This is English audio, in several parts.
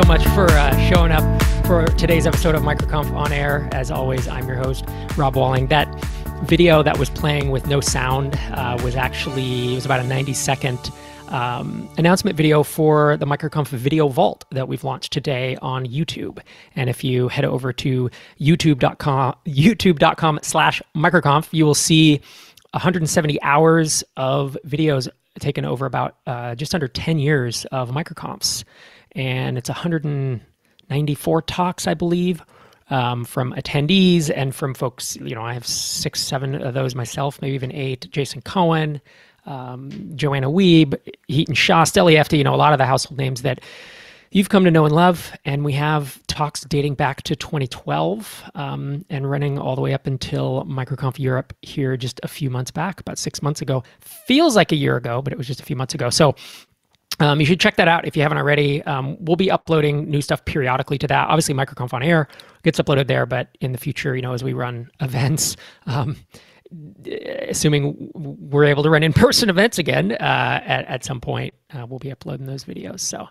so much for uh, showing up for today's episode of MicroConf On Air. As always, I'm your host, Rob Walling. That video that was playing with no sound uh, was actually, it was about a 90 second um, announcement video for the MicroConf Video Vault that we've launched today on YouTube. And if you head over to youtube.com, youtube.com slash microconf, you will see 170 hours of videos taken over about uh, just under 10 years of microconfs and it's 194 talks i believe um, from attendees and from folks you know i have six seven of those myself maybe even eight jason cohen um, joanna wiebe Hiten Shah Steli Efti, you know a lot of the household names that you've come to know and love. And we have talks dating back to 2012 um, and running all the way up until MicroConf Europe here just a few months back, about six months ago. Feels like a year ago, but it was just a few months ago. So um, you should check that out if you haven't already. Um, we'll be uploading new stuff periodically to that. Obviously, MicroConf on Air gets uploaded there, but in the future, you know, as we run events, um, assuming we're able to run in-person events again uh, at, at some point, uh, we'll be uploading those videos. So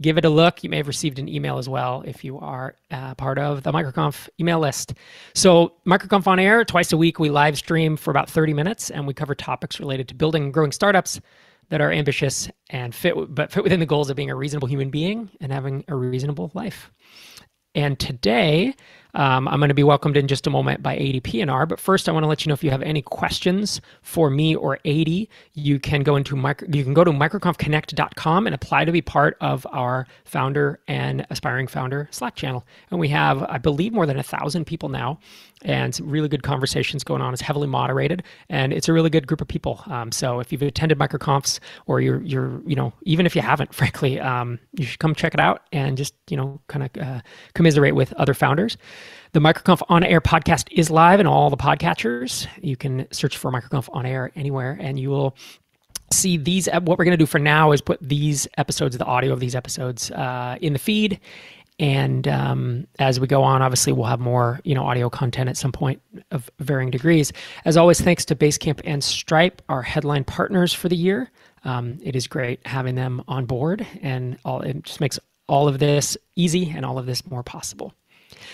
give it a look. You may have received an email as well if you are uh, part of the MicroConf email list. So, MicroConf on air, twice a week, we live stream for about 30 minutes and we cover topics related to building and growing startups that are ambitious and fit, but fit within the goals of being a reasonable human being and having a reasonable life. And today, um, I'm going to be welcomed in just a moment by Adii Pienaar. But first, I want to let you know if you have any questions for me or Adii, you can go into micro, you can go to microconfconnect.com and apply to be part of our founder and aspiring founder Slack channel. And we have, I believe, more than a thousand people now, and some really good conversations going on. It's heavily moderated, and it's a really good group of people. Um, so if you've attended microconfs, or you're you're you know even if you haven't, frankly, um, you should come check it out and just you know kind of uh, commiserate with other founders. The MicroConf On Air podcast is live in all the podcatchers. You can search for MicroConf On Air anywhere, and you will see these. What we're going to do for now is put these episodes, the audio of these episodes, uh, in the feed. And um, as we go on, obviously we'll have more, you know, audio content at some point of varying degrees. As always, thanks to Basecamp and Stripe, our headline partners for the year. Um, it is great having them on board, and all it just makes all of this easy and all of this more possible.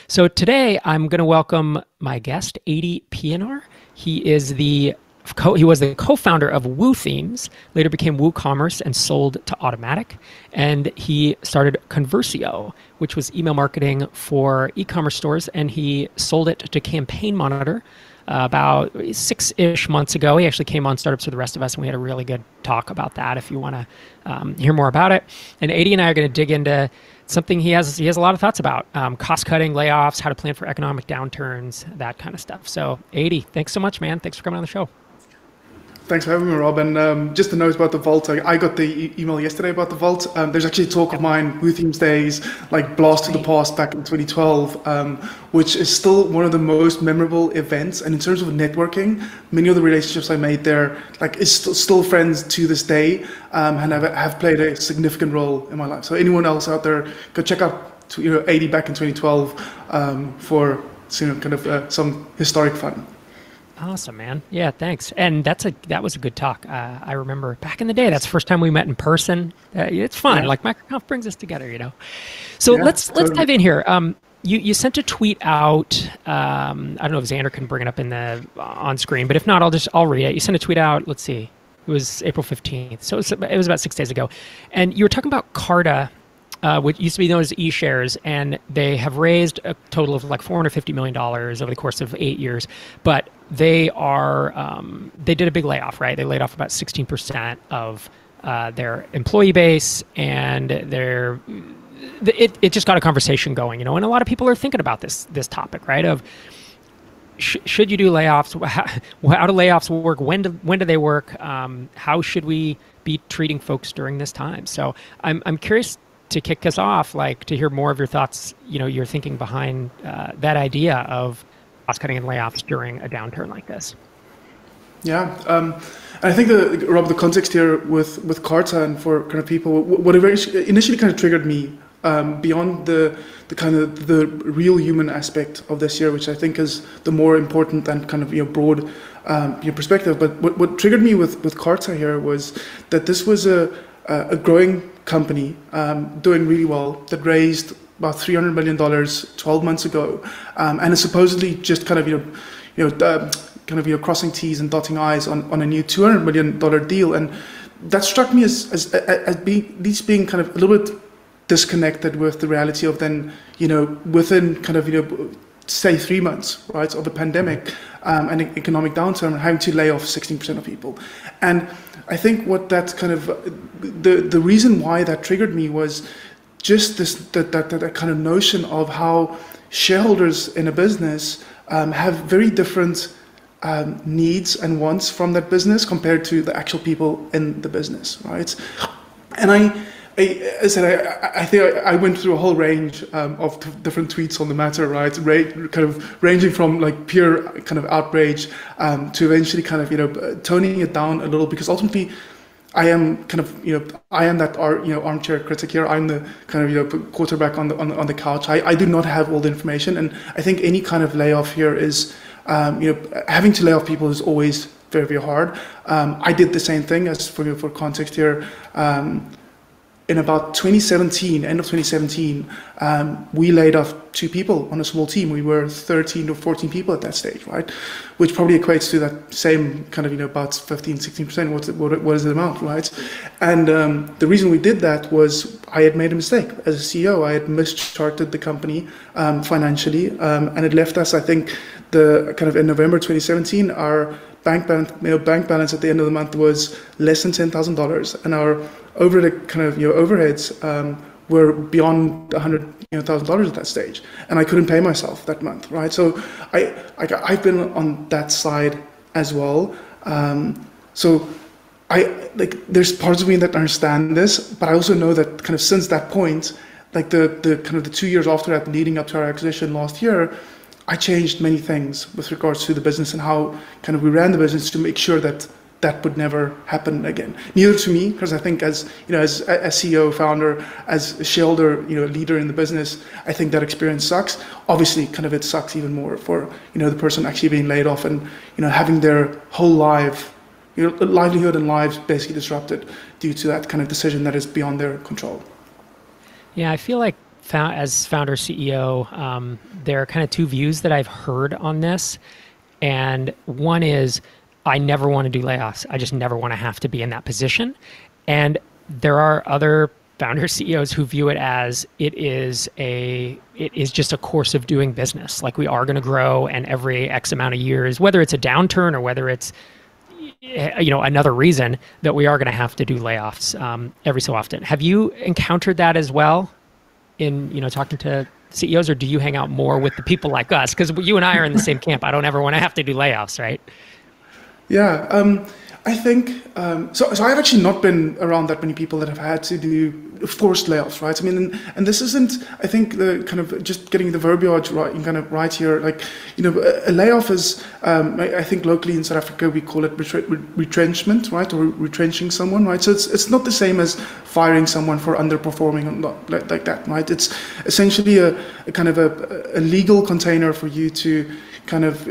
So today I'm going to welcome my guest, Adii Pienaar. He is the Co- he was the co-founder of Woo Themes, later became WooCommerce and sold to Automattic, and he started Conversio, which was email marketing for e-commerce stores, and he sold it to Campaign Monitor uh, about six-ish months ago. He actually came on Startups for the Rest of Us, and we had a really good talk about that. If you want to um, hear more about it, and Adii and I are going to dig into something he has he has a lot of thoughts about um, cost cutting layoffs how to plan for economic downturns that kind of stuff. So Adii thanks so much man. Thanks for coming on the show Thanks for having me, Rob. And um, just a note about the vault. I, I got the e- email yesterday about the vault. Um, there's actually talk of mine, Woo Themes Days, like Blast to the Past back in 2012, um, which is still one of the most memorable events. And in terms of networking, many of the relationships I made there, like, is st- still friends to this day, um, and have, have played a significant role in my life. So anyone else out there, go check out to, you know Adii back in 2012 um, for you know kind of uh, some historic fun. Awesome, man. Yeah, thanks. And that's a that was a good talk. Uh, I remember back in the day. That's the first time we met in person. Uh, it's fun. Yeah. Like MicroConf brings us together, you know. So yeah, let's totally. let's dive in here. Um, you you sent a tweet out. Um, I don't know if Xander can bring it up in the uh, on screen, but if not, I'll just I'll read it. You sent a tweet out. Let's see. It was April fifteenth, so it was, it was about six days ago, and you were talking about Carta uh, which used to be known as eShares, and they have raised a total of like 450 million dollars over the course of eight years. But they are um, they did a big layoff, right? They laid off about 16 percent of uh, their employee base, and their it, it just got a conversation going, you know. And a lot of people are thinking about this this topic, right? Of should you do layoffs? How, do layoffs work? When do when do they work? Um, how should we be treating folks during this time? So I'm I'm curious to kick us off, like to hear more of your thoughts, you know, your thinking behind uh, that idea of cost cutting and layoffs during a downturn like this. Yeah, um, I think the Rob, the context here with with Carta and for kind of people, what initially kind of triggered me um, beyond the the kind of the real human aspect of this year, which I think is the more important and kind of you know broad um, your perspective. But what, what triggered me with with Carta here was that this was a a growing company um, doing really well that raised about $300 million 12 months ago um, and is supposedly just kind of, you know, you know, uh, kind of you know, crossing T's and dotting I's on, on a new $200 million deal. And that struck me as, as, as being, these being kind of a little bit disconnected with the reality of then, you know, within kind of, you know, say three months, right, of the pandemic um, and economic downturn, and having to lay off 16% of people. And I think what that kind of, the, the reason why that triggered me was just this, that, that, that kind of notion of how shareholders in a business um, have very different um, needs and wants from that business compared to the actual people in the business, right? And I, I, I said I, I think I, went through a whole range um, of t- different tweets on the matter, right? Ra- kind of ranging from like pure kind of outrage um, to eventually kind of you know toning it down a little because ultimately I am kind of you know I am that ar- you know armchair critic here. I'm the kind of you know quarterback on the on on the couch. I, I do not have all the information, and I think any kind of layoff here is um, you know having to lay off people is always very very hard. Um, I did the same thing as for for context here. Um, in about 2017, end of 2017, um, we laid off two people on a small team. We were 13 or 14 people at that stage, right? Which probably equates to that same kind of, you know, about 15, 16%. What's what, what is the amount, right? And um, the reason we did that was I had made a mistake as a CEO. I had mischarted the company um, financially, um, and it left us, I think, the kind of in November 2017, our bank balance, you know, bank balance at the end of the month was less than $10,000, and our over the kind of you know overheads um, were beyond hundred you know thousand dollars at that stage, and I couldn't pay myself that month, right? So I, I have been on that side as well. Um, so I like there's parts of me that understand this, but I also know that kind of since that point, like the the kind of the two years after that, leading up to our acquisition last year. I changed many things with regards to the business and how kind of we ran the business to make sure that that would never happen again. Neither to me, because I think as you know, as a CEO, founder, as a shareholder, you know, leader in the business, I think that experience sucks. Obviously, kind of it sucks even more for you know the person actually being laid off and you know having their whole life, you know, livelihood and lives basically disrupted due to that kind of decision that is beyond their control. Yeah, I feel like as founder CEO, um, there are kind of two views that I've heard on this, and one is I never want to do layoffs. I just never want to have to be in that position. And there are other founder CEOs who view it as it is a it is just a course of doing business. Like we are going to grow, and every X amount of years, whether it's a downturn or whether it's you know another reason that we are going to have to do layoffs um, every so often. Have you encountered that as well in you know talking to CEOs, or do you hang out more with the people like us? Because you and I are in the same camp. I don't ever want to have to do layoffs, right? Yeah, um, I think um, so. So I've actually not been around that many people that have had to do forced layoffs, right? I mean, and, and this isn't. I think the kind of just getting the verbiage right, kind of right here. Like, you know, a, a layoff is. Um, I, I, think locally in South Africa we call it retrenchment, right, or retrenching someone, right? So it's it's not the same as firing someone for underperforming or not like, like that, right? It's essentially a, a kind of a, a legal container for you to kind of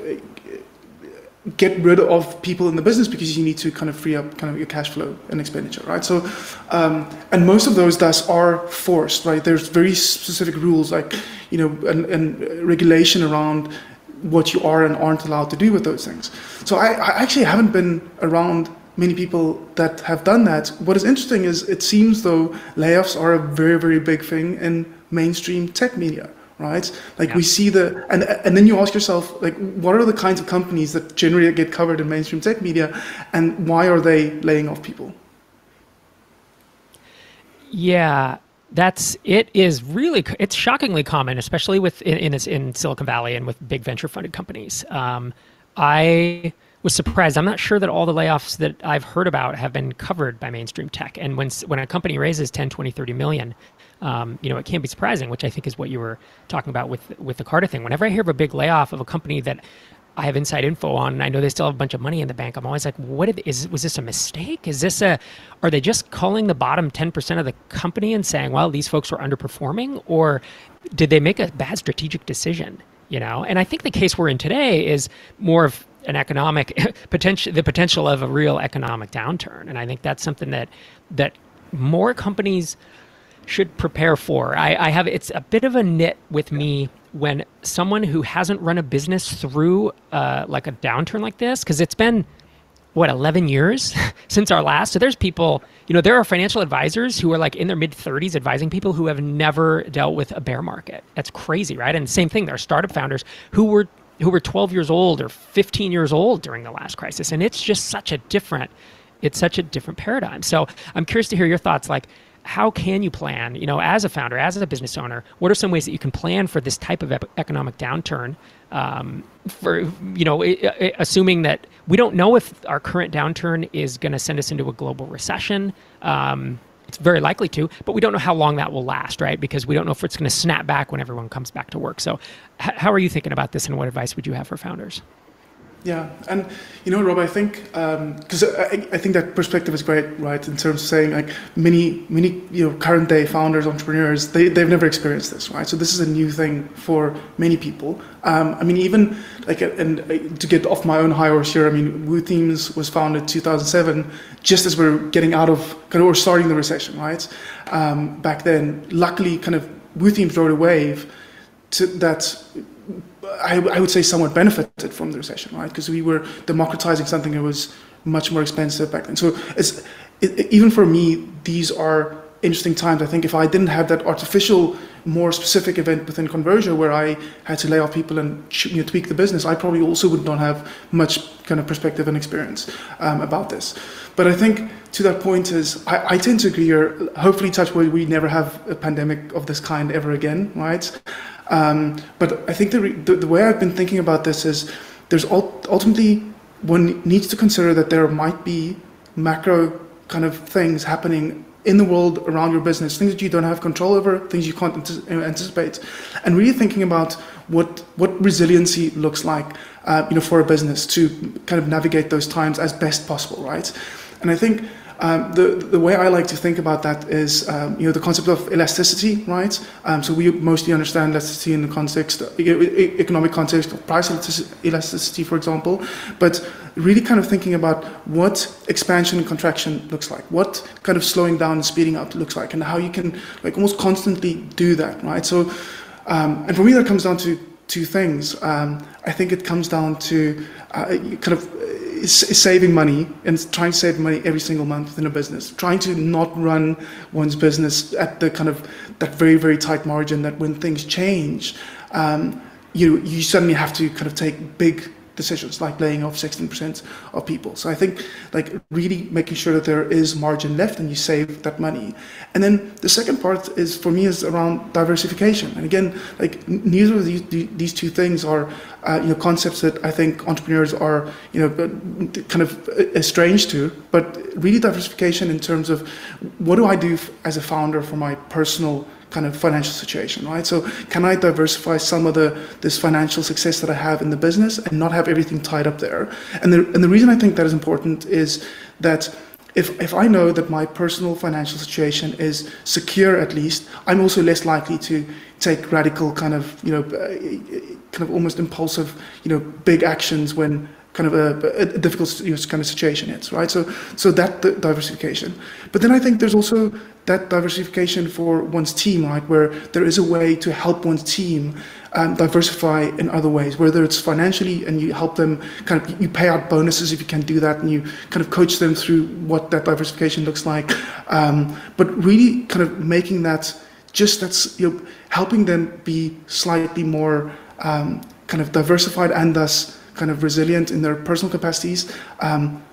get rid of people in the business because you need to kind of free up kind of your cash flow and expenditure, right? So, um, and most of those thus are forced, right? There's very specific rules, like you know, and, and regulation around what you are and aren't allowed to do with those things. So I, I actually haven't been around many people that have done that. What is interesting is it seems though layoffs are a very very big thing in mainstream tech media right? Like yeah. we see the and and then you ask yourself like what are the kinds of companies that generally get covered in mainstream tech media, and why are they laying off people? Yeah, that's it is really it's shockingly common, especially with in in, in Silicon Valley and with big venture funded companies. Um, I was surprised. I'm not sure that all the layoffs that I've heard about have been covered by mainstream tech. And when when a company raises 10, 20, 30 million, um, you know, it can't be surprising, which I think is what you were talking about with with the Carta thing. Whenever I hear of a big layoff of a company that I have inside info on, and I know they still have a bunch of money in the bank. I'm always like, what what is was this a mistake? Is this a are they just calling the bottom 10% of the company and saying, well, these folks were underperforming, or did they make a bad strategic decision? You know, and I think the case we're in today is more of an economic potential, the potential of a real economic downturn, and I think that's something that that more companies should prepare for. I, I have it's a bit of a nit with me when someone who hasn't run a business through uh, like a downturn like this because it's been what 11 years since our last? So there's people you know there are financial advisors who are like in their mid 30s advising people who have never dealt with a bear market. That's crazy right? And same thing there are startup founders who were who were 12 years old or 15 years old during the last crisis. And it's just such a different it's such a different paradigm. So i'm curious to hear your thoughts. Like how can you plan you know as a founder as a business owner what are some ways that you can plan for this type of economic downturn? Um, for you know assuming that we don't know if our current downturn is going to send us into a global recession um, it's very likely to but we don't know how long that will last right? Because we don't know if it's going to snap back when everyone comes back to work. So h- how are you thinking about this and what advice would you have for founders yeah, and you know, Rob, I think because um, I, I, think that perspective is great, right? In terms of saying like many, many you know, current day founders, entrepreneurs, they they've never experienced this, right? So this is a new thing for many people. Um, I mean, even like, and uh, to get off my own high horse here, I mean, Woo Themes was founded 2007, just as we are getting out of kind of or starting the recession, right? Um, back then, luckily, kind of Woo Themes rode a wave to, that I, I, would say somewhat benefited from the recession, right? Because we were democratizing something that was much more expensive back then. So it's it, even for me, these are interesting times. I think if I didn't have that artificial, more specific event within Conversio where I had to lay off people and you know, tweak the business, I probably also would not have much kind of perspective and experience um, about this. But I think to that point is I, I tend to agree. Hopefully, touch wood, we never have a pandemic of this kind ever again, right? Um, but I think the, the, the way I've been thinking about this is there's ultimately one needs to consider that there might be macro kind of things happening in the world around your business, things that you don't have control over, things you can't anticipate, and really thinking about what what resiliency looks like, uh, you know, for a business to kind of navigate those times as best possible, right? And I think um, the, the way I like to think about that is, um, you know, the concept of elasticity, right? Um, so we mostly understand elasticity in the context, economic context of price elasticity, for example, but really kind of thinking about what expansion and contraction looks like, what kind of slowing down and speeding up looks like, and how you can like almost constantly do that, right? So, um, and for me, that comes down to two things. Um, I think it comes down to uh, kind of saving money and trying to save money every single month within a business, trying to not run one's business at the kind of that very very tight margin that when things change, um, you you suddenly have to kind of take big decisions like laying off 16% of people. So I think like really making sure that there is margin left and you save that money. And then the second part is for me is around diversification. And again, like neither of these, these two things are uh, you know concepts that I think entrepreneurs are you know kind of estranged to. But really diversification in terms of what do I do as a founder for my personal kind of financial situation, right? So can I diversify some of the this financial success that I have in the business and not have everything tied up there? And the and the reason I think that is important is that if, if I know that my personal financial situation is secure at least, I'm also less likely to take radical kind of, you know, uh, kind of almost impulsive, you know, big actions when kind of a, a difficult kind of situation is, right? So, so that diversification. But then I think there's also that diversification for one's team, right? Where there is a way to help one's team um, diversify in other ways, whether it's financially and you help them kind of, you pay out bonuses if you can do that and you kind of coach them through what that diversification looks like. Um, but really kind of making that just that's, you know, helping them be slightly more um, kind of diversified and thus kind of resilient in their personal capacities. Um,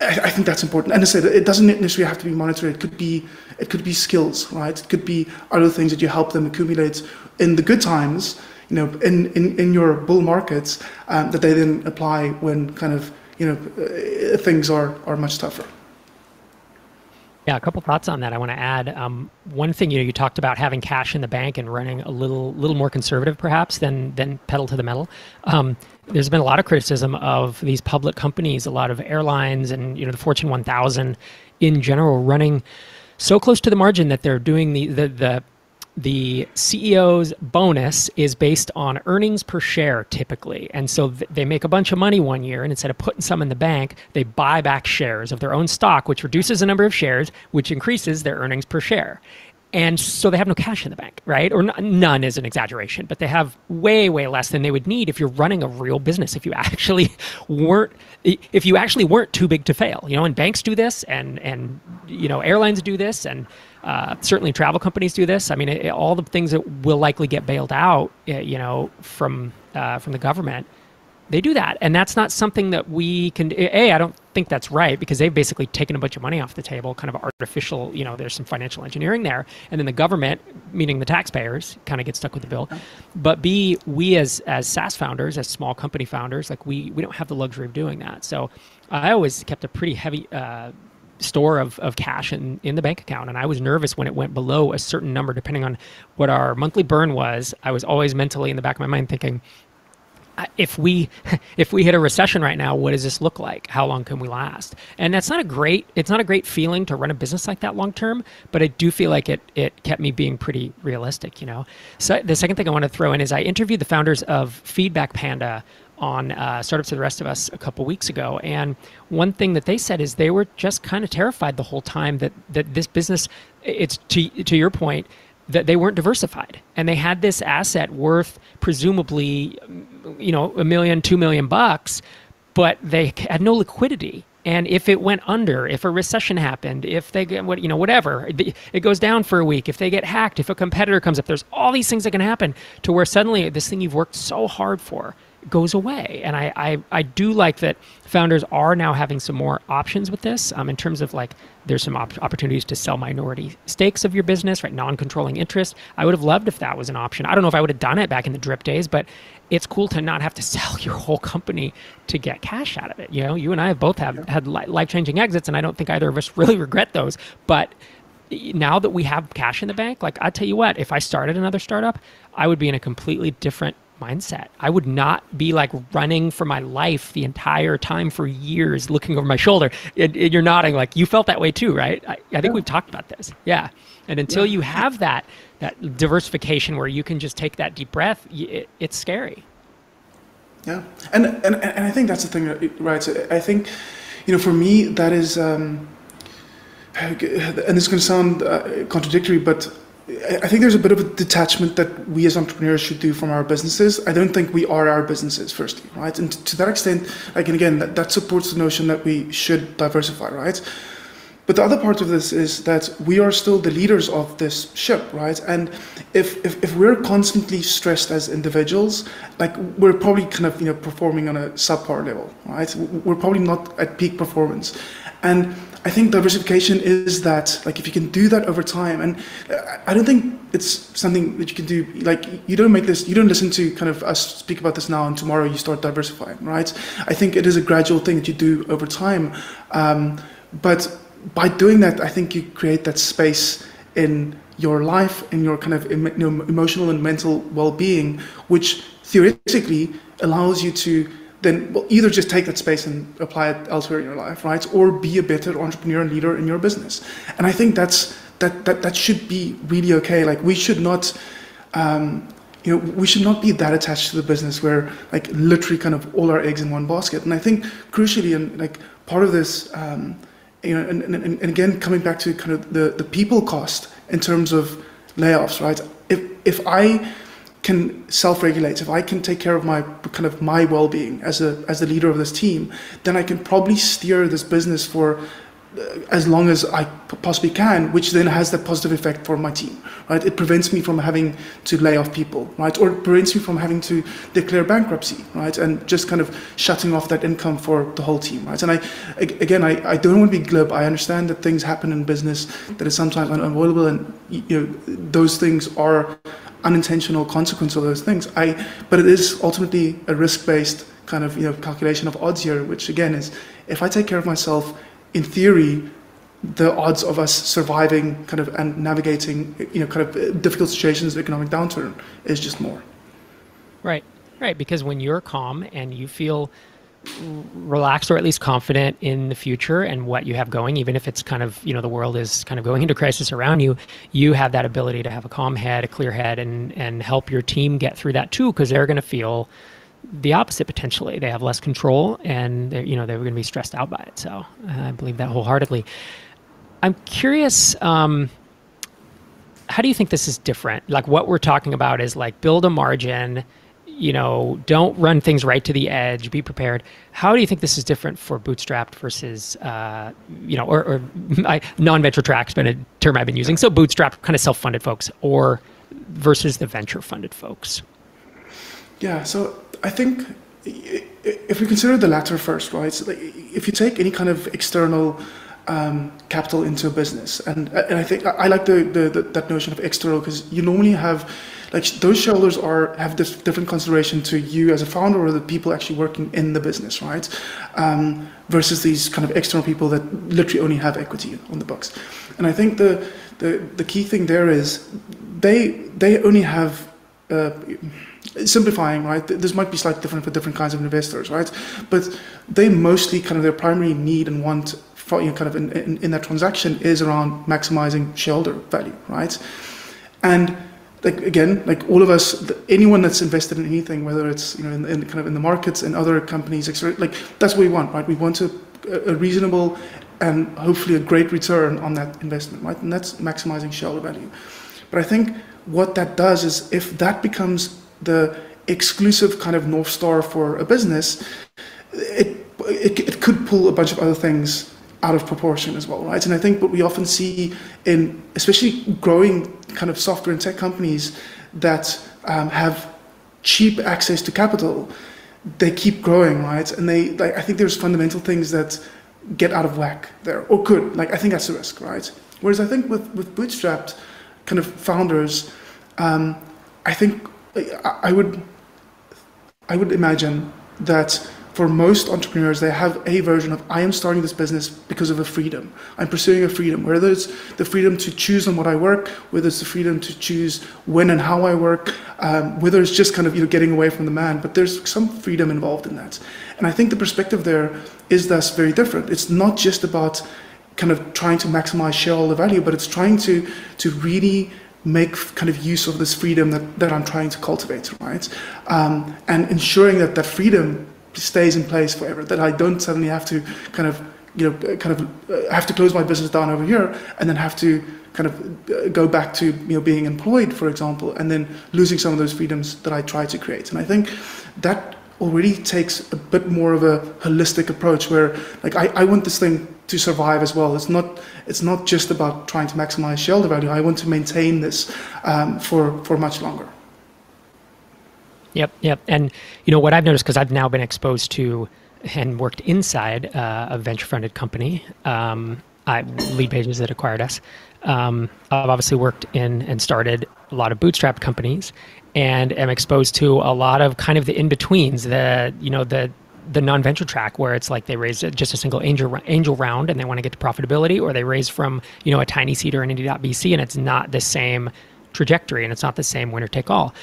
I, I, think that's important. And I said it doesn't necessarily have to be monetary. It could be it could be skills, right? It could be other things that you help them accumulate in the good times, you know, in in, in your bull markets um, that they then apply when kind of you know uh, things are are much tougher. Yeah, a couple thoughts on that. I want to add um, one thing. You know, you talked about having cash in the bank and running a little, little more conservative, perhaps than than pedal to the metal. Um, there's been a lot of criticism of these public companies, a lot of airlines, and you know, the Fortune 1000 in general, running so close to the margin that they're doing the the, the the CEO's bonus is based on earnings per share typically. And so th- they make a bunch of money one year, and instead of putting some in the bank, they buy back shares of their own stock, which reduces the number of shares, which increases their earnings per share. And so they have no cash in the bank, right? Or n- none is an exaggeration, but they have way, way less than they would need if you're running a real business. If you actually weren't, if you actually weren't too big to fail, you know, and banks do this, and and you know, airlines do this, and uh, certainly travel companies do this. I mean, it, all the things that will likely get bailed out, eh, you know, from uh, from the government they do that. And that's not something that we can a i don't think that's right because they've basically taken a bunch of money off the table kind of artificial you know there's some financial engineering there. And then the government meaning the taxpayers kind of get stuck with the bill. But b we as as saas founders as small company founders like we we don't have the luxury of doing that. So i always kept a pretty heavy uh, store of, of cash in, in the bank account. And I was nervous when it went below a certain number, depending on what our monthly burn was. I was always mentally in the back of my mind thinking, if we if we hit a recession right now what does this look like how long can we last and that's not a great it's not a great feeling to run a business like that long term but i do feel like it it kept me being pretty realistic you know so the second thing i want to throw in is i interviewed the founders of feedback panda on uh, startups to the rest of us a couple weeks ago and one thing that they said is they were just kind of terrified the whole time that that this business it's to to your point that they weren't diversified. And they had this asset worth presumably you know a million two million bucks but they had no liquidity. And if it went under if a recession happened if they get what you know whatever it goes down for a week if they get hacked if a competitor comes up there's all these things that can happen to where suddenly this thing you've worked so hard for goes away. And I, I, I, do like that founders are now having some more options with this um, in terms of like there's some op- opportunities to sell minority stakes of your business, right? Non controlling interest. I would have loved if that was an option. I don't know if I would have done it back in the drip days, but it's cool to not have to sell your whole company to get cash out of it. You know, you and I have both have yeah. had life changing exits, and I don't think either of us really regret those. But now that we have cash in the bank, like I tell you what, if I started another startup, I would be in a completely different mindset. I would not be like running for my life the entire time for years looking over my shoulder. And, and you're nodding like you felt that way too, right? I, I think yeah. we've talked about this. Yeah. And until yeah. you have that that diversification where you can just take that deep breath, it, it's scary. Yeah. And, and and I think that's the thing, right? So I think, you know, for me, that is, um, and this is going to sound uh, contradictory, but I think there's a bit of a detachment that we as entrepreneurs should do from our businesses. I don't think we are our businesses, firstly, right? And to that extent, like, and again, that, that supports the notion that we should diversify, right? But the other part of this is that we are still the leaders of this ship, right? And if, if, if we're constantly stressed as individuals, like we're probably kind of, you know, performing on a subpar level, right? We're probably not at peak performance. And I think diversification is that, like, if you can do that over time, and I don't think it's something that you can do, like, you don't make this, you don't listen to kind of us speak about this now and tomorrow you start diversifying, right? I think it is a gradual thing that you do over time. Um, but by doing that, I think you create that space in your life, in your kind of know, emotional and mental well being, which theoretically allows you to then well, either just take that space and apply it elsewhere in your life, right? Or be a better entrepreneur and leader in your business. And I think that's that that that should be really okay. Like we should not. Um, you know, we should not be that attached to the business where, like, literally, kind of all our eggs in one basket. And I think, crucially, and like part of this, um, you know, and, and, and again, coming back to kind of the, the people cost in terms of layoffs, right? If if I can self-regulate, if I can take care of my kind of my well-being as a as the leader of this team, then I can probably steer this business for Uh, as long as I possibly can, which then has that positive effect for my team, right? It prevents me from having to lay off people, right? Or it prevents me from having to declare bankruptcy, right? And just kind of shutting off that income for the whole team, right? And I, again, I, I don't want to be glib. I understand that things happen in business that is sometimes unavoidable, and you know those things are unintentional consequence of those things. I, but it is ultimately a risk-based kind of you know calculation of odds here, which again is if I take care of myself, in theory, the odds of us surviving kind of and navigating you know kind of uh, difficult situations, economic downturn, is just more. Right, right. Because when you're calm and you feel relaxed or at least confident in the future and what you have going even if it's kind of you know the world is kind of going into crisis around you you have that ability to have a calm head a clear head and and help your team get through that too because they're going to feel the opposite potentially they have less control and they're you know they're going to be stressed out by it so i believe that wholeheartedly i'm curious um, how do you think this is different like what we're talking about is like build a margin you know, don't run things right to the edge. Be prepared. How do you think this is different for bootstrapped versus, uh, you know, or, or non-venture track's been a term I've been using. So bootstrap, kind of self-funded folks, or versus the venture-funded folks. Yeah. So I think if we consider the latter first, right? So if you take any kind of external um, capital into a business, and and I think I like the, the, the that notion of external because you normally have like those shareholders are have this different consideration to you as a founder or the people actually working in the business, right? Um, versus these kind of external people that literally only have equity on the books. And I think the the, the key thing there is they they only have uh, simplifying, right? This might be slightly different for different kinds of investors, right? But they mostly kind of their primary need and want for, you know, kind of in, in, in that transaction is around maximizing shareholder value, right? And like again, like all of us, anyone that's invested in anything, whether it's you know in, in kind of in the markets and other companies, like that's what we want, right? We want a, a reasonable and hopefully a great return on that investment, right? And that's maximizing shareholder value. But I think what that does is if that becomes the exclusive kind of north star for a business, it it, it could pull a bunch of other things out of proportion as well, right? And I think what we often see in, especially growing kind of software and tech companies that um, have cheap access to capital, they keep growing, right? And they, like, I think there's fundamental things that get out of whack there, or could. Like, I think that's a risk, right? Whereas I think with, with bootstrapped kind of founders, um, I think I, would, I would imagine that for most entrepreneurs, they have a version of I am starting this business because of a freedom. I'm pursuing a freedom, whether it's the freedom to choose on what I work, whether it's the freedom to choose when and how I work, um, whether it's just kind of you know getting away from the man. But there's some freedom involved in that, and I think the perspective there is thus very different. It's not just about kind of trying to maximize shareholder value, but it's trying to to really make kind of use of this freedom that, that I'm trying to cultivate, right? Um, and ensuring that that freedom stays in place forever. That I don't suddenly have to kind of you know kind of uh, have to close my business down over here and then have to kind of uh, go back to you know being employed, for example, and then losing some of those freedoms that I try to create. And I think that already takes a bit more of a holistic approach where like I, I want this thing to survive as well. It's not it's not just about trying to maximize shareholder value. I want to maintain this um, for for much longer. Yep, yep. And you know what I've noticed because I've now been exposed to and worked inside uh, a venture-funded company. Um, I Leadpages that acquired us. Um, I've obviously worked in and started a lot of bootstrap companies, and am exposed to a lot of kind of the in betweens. The you know the the non-venture track where it's like they raise just a single angel angel round and they want to get to profitability, or they raise from you know a tiny seed or an indie.vc and it's not the same trajectory and it's not the same winner take all.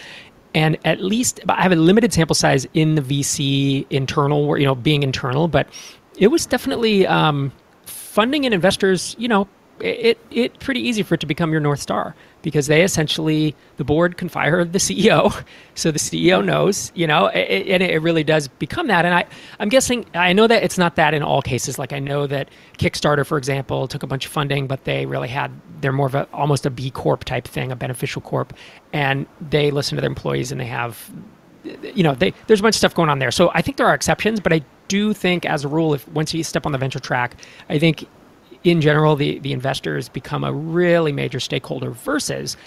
And at least I have a limited sample size in the VC internal, where you know, being internal, but it was definitely um, funding and investors, you know, it, it pretty easy for it to become your north star because they essentially the board can fire the CEO, so the CEO knows, you know, and it really does become that. And I, I'm guessing I know that it's not that in all cases. Like I know that Kickstarter, for example, took a bunch of funding, but they really had they're more of a almost a B Corp type thing, a beneficial corp, and they listen to their employees and they have, you know, they there's a bunch of stuff going on there. So I think there are exceptions, but I do think as a rule, if once you step on the venture track, I think in general, the, the investors become a really major stakeholder versus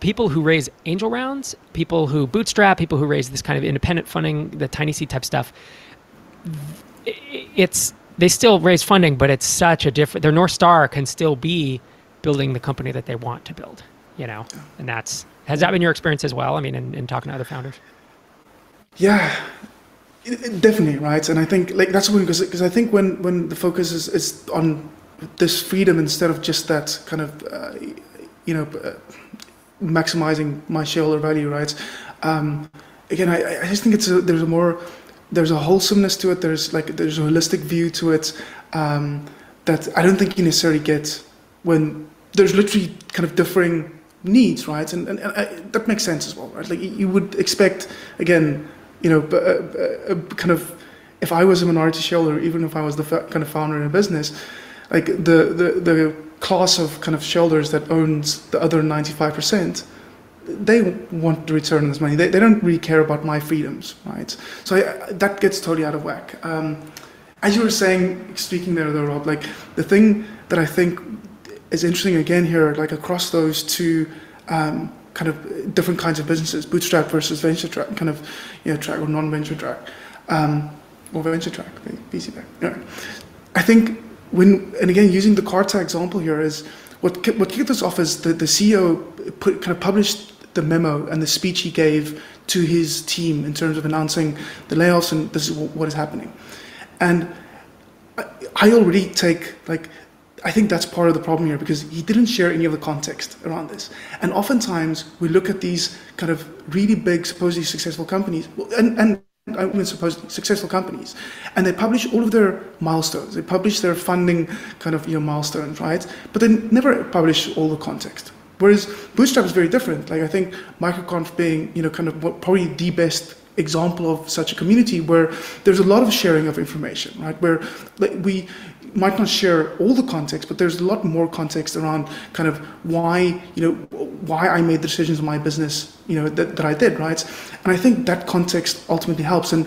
people who raise angel rounds, people who bootstrap, people who raise this kind of independent funding, the tiny seed type stuff. It's they still raise funding, but it's such a different. Their north star can still be building the company that they want to build. You know, and that's has that been your experience as well? I mean, in, in talking to other founders. Yeah, definitely right. And I think like that's when because I think when when the focus is, is on this freedom instead of just that kind of uh, you know uh, maximizing my shareholder value right um, again I, I just think it's a, there's a more there's a wholesomeness to it. There's like there's a holistic view to it um, that I don't think you necessarily get when there's literally kind of differing needs, right? And, and, and I, that makes sense as well, right? Like you would expect, again, you know, a, a, a kind of if I was a minority shareholder, even if I was the kind of founder in a business, like the, the, the class of kind of shareholders that owns the other 95%, they want to return on this money. They, they don't really care about my freedoms, right? So I, that gets totally out of whack. Um, as you were saying, speaking there, though, Rob, like the thing that I think is interesting again here, like across those two um, kind of different kinds of businesses, bootstrap versus venture track, kind of you know track or non-venture track, um, or venture track, VC back. Yeah. I think when and again using the Carta example here is what what kicked us off is the the CEO put, kind of published the memo and the speech he gave to his team in terms of announcing the layoffs and this is what is happening. And I already take like I think that's part of the problem here because he didn't share any of the context around this. And oftentimes we look at these kind of really big, supposedly successful companies, and, and Uh, I mean, successful companies, and they publish all of their milestones. They publish their funding kind of you know milestones, right? But they never publish all the context. Whereas Bootstrap is very different. Like I think MicroConf being, you know, kind of probably the best example of such a community where there's a lot of sharing of information, right? Where we might not share all the context, but there's a lot more context around kind of why, you know, why I made the decisions in my business, you know, that, that I did, right? And I think that context ultimately helps. And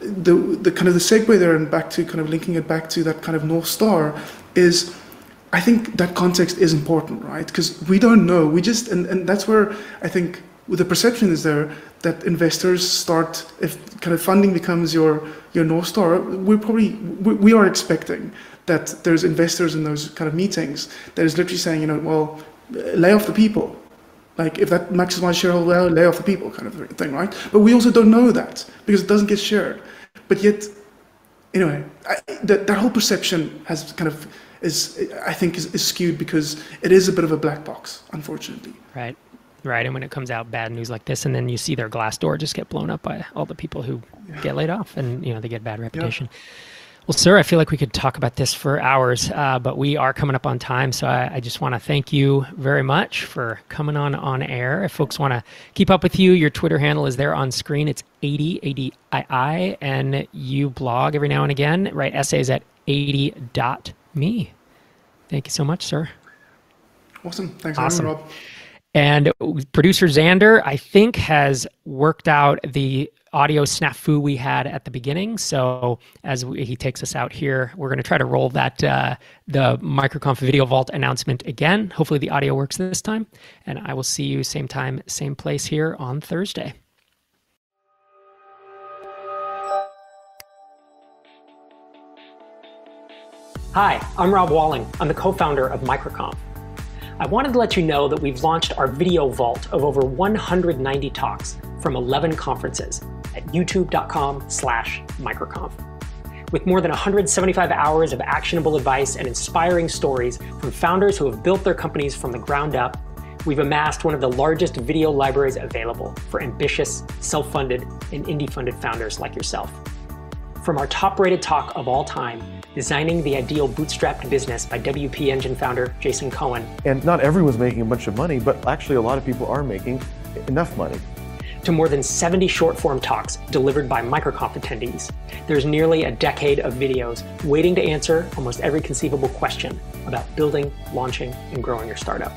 the the kind of the segue there and back to kind of linking it back to that kind of north star is I think that context is important, right? Because we don't know. We just, and, and that's where I think the perception is there that investors start, if kind of funding becomes your, your North Star, we're probably, we, we are expecting that there's investors in those kind of meetings that is literally saying, you know, well, lay off the people. Like if that maximizes shareholder value, lay off the people kind of thing, right? But we also don't know that because it doesn't get shared. But yet, anyway, I, that, that whole perception has kind of is I think is, is skewed because it is a bit of a black box, unfortunately. Right. Right. And when it comes out bad news like this, and then you see their Glassdoor just get blown up by all the people who yeah. get laid off and, you know, they get bad reputation. Yeah. Well, sir, I feel like we could talk about this for hours, uh, but we are coming up on time. So I, I just want to thank you very much for coming on on air. If folks want to keep up with you, your Twitter handle is there on screen. It's 80 i, and you blog every now and again, write essays at adii.me. Thank you so much, sir. Awesome. Thanks awesome. Rob. And producer Xander, I think, has worked out the audio snafu we had at the beginning. So as we, he takes us out here, we're going to try to roll that uh, the MicroConf Video Vault announcement again. Hopefully the audio works this time. And I will see you same time, same place here on Thursday. Hi, I'm Rob Walling. I'm the co-founder of MicroConf. I wanted to let you know that we've launched our video vault of over 190 talks from 11 conferences at youtube.com slash microconf. With more than 175 hours of actionable advice and inspiring stories from founders who have built their companies from the ground up, we've amassed one of the largest video libraries available for ambitious, self-funded, and indie-funded founders like yourself. From our top-rated talk of all time, Designing the Ideal Bootstrapped Business by WP Engine founder Jason Cohen. And not everyone's making a bunch of money, but actually a lot of people are making enough money. To more than 70 short form talks delivered by MicroConf attendees, there's nearly a decade of videos waiting to answer almost every conceivable question about building, launching, and growing your startup.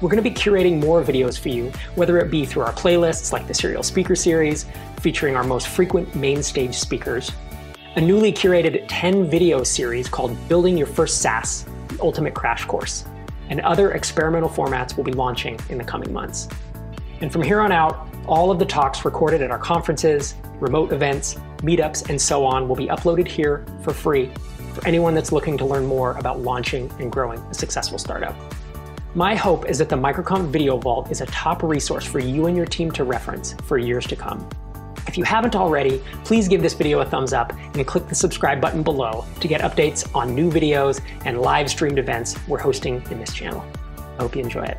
We're going to be curating more videos for you, whether it be through our playlists like the Serial Speaker Series, featuring our most frequent main stage speakers, a newly curated 10 video series called Building Your First SaaS, the Ultimate Crash Course, and other experimental formats will be launching in the coming months. And from here on out, all of the talks recorded at our conferences, remote events, meetups, and so on will be uploaded here for free for anyone that's looking to learn more about launching and growing a successful startup. My hope is that the MicroConf Video Vault is a top resource for you and your team to reference for years to come. If you haven't already, please give this video a thumbs up and click the subscribe button below to get updates on new videos and live streamed events we're hosting in this channel. I hope you enjoy it.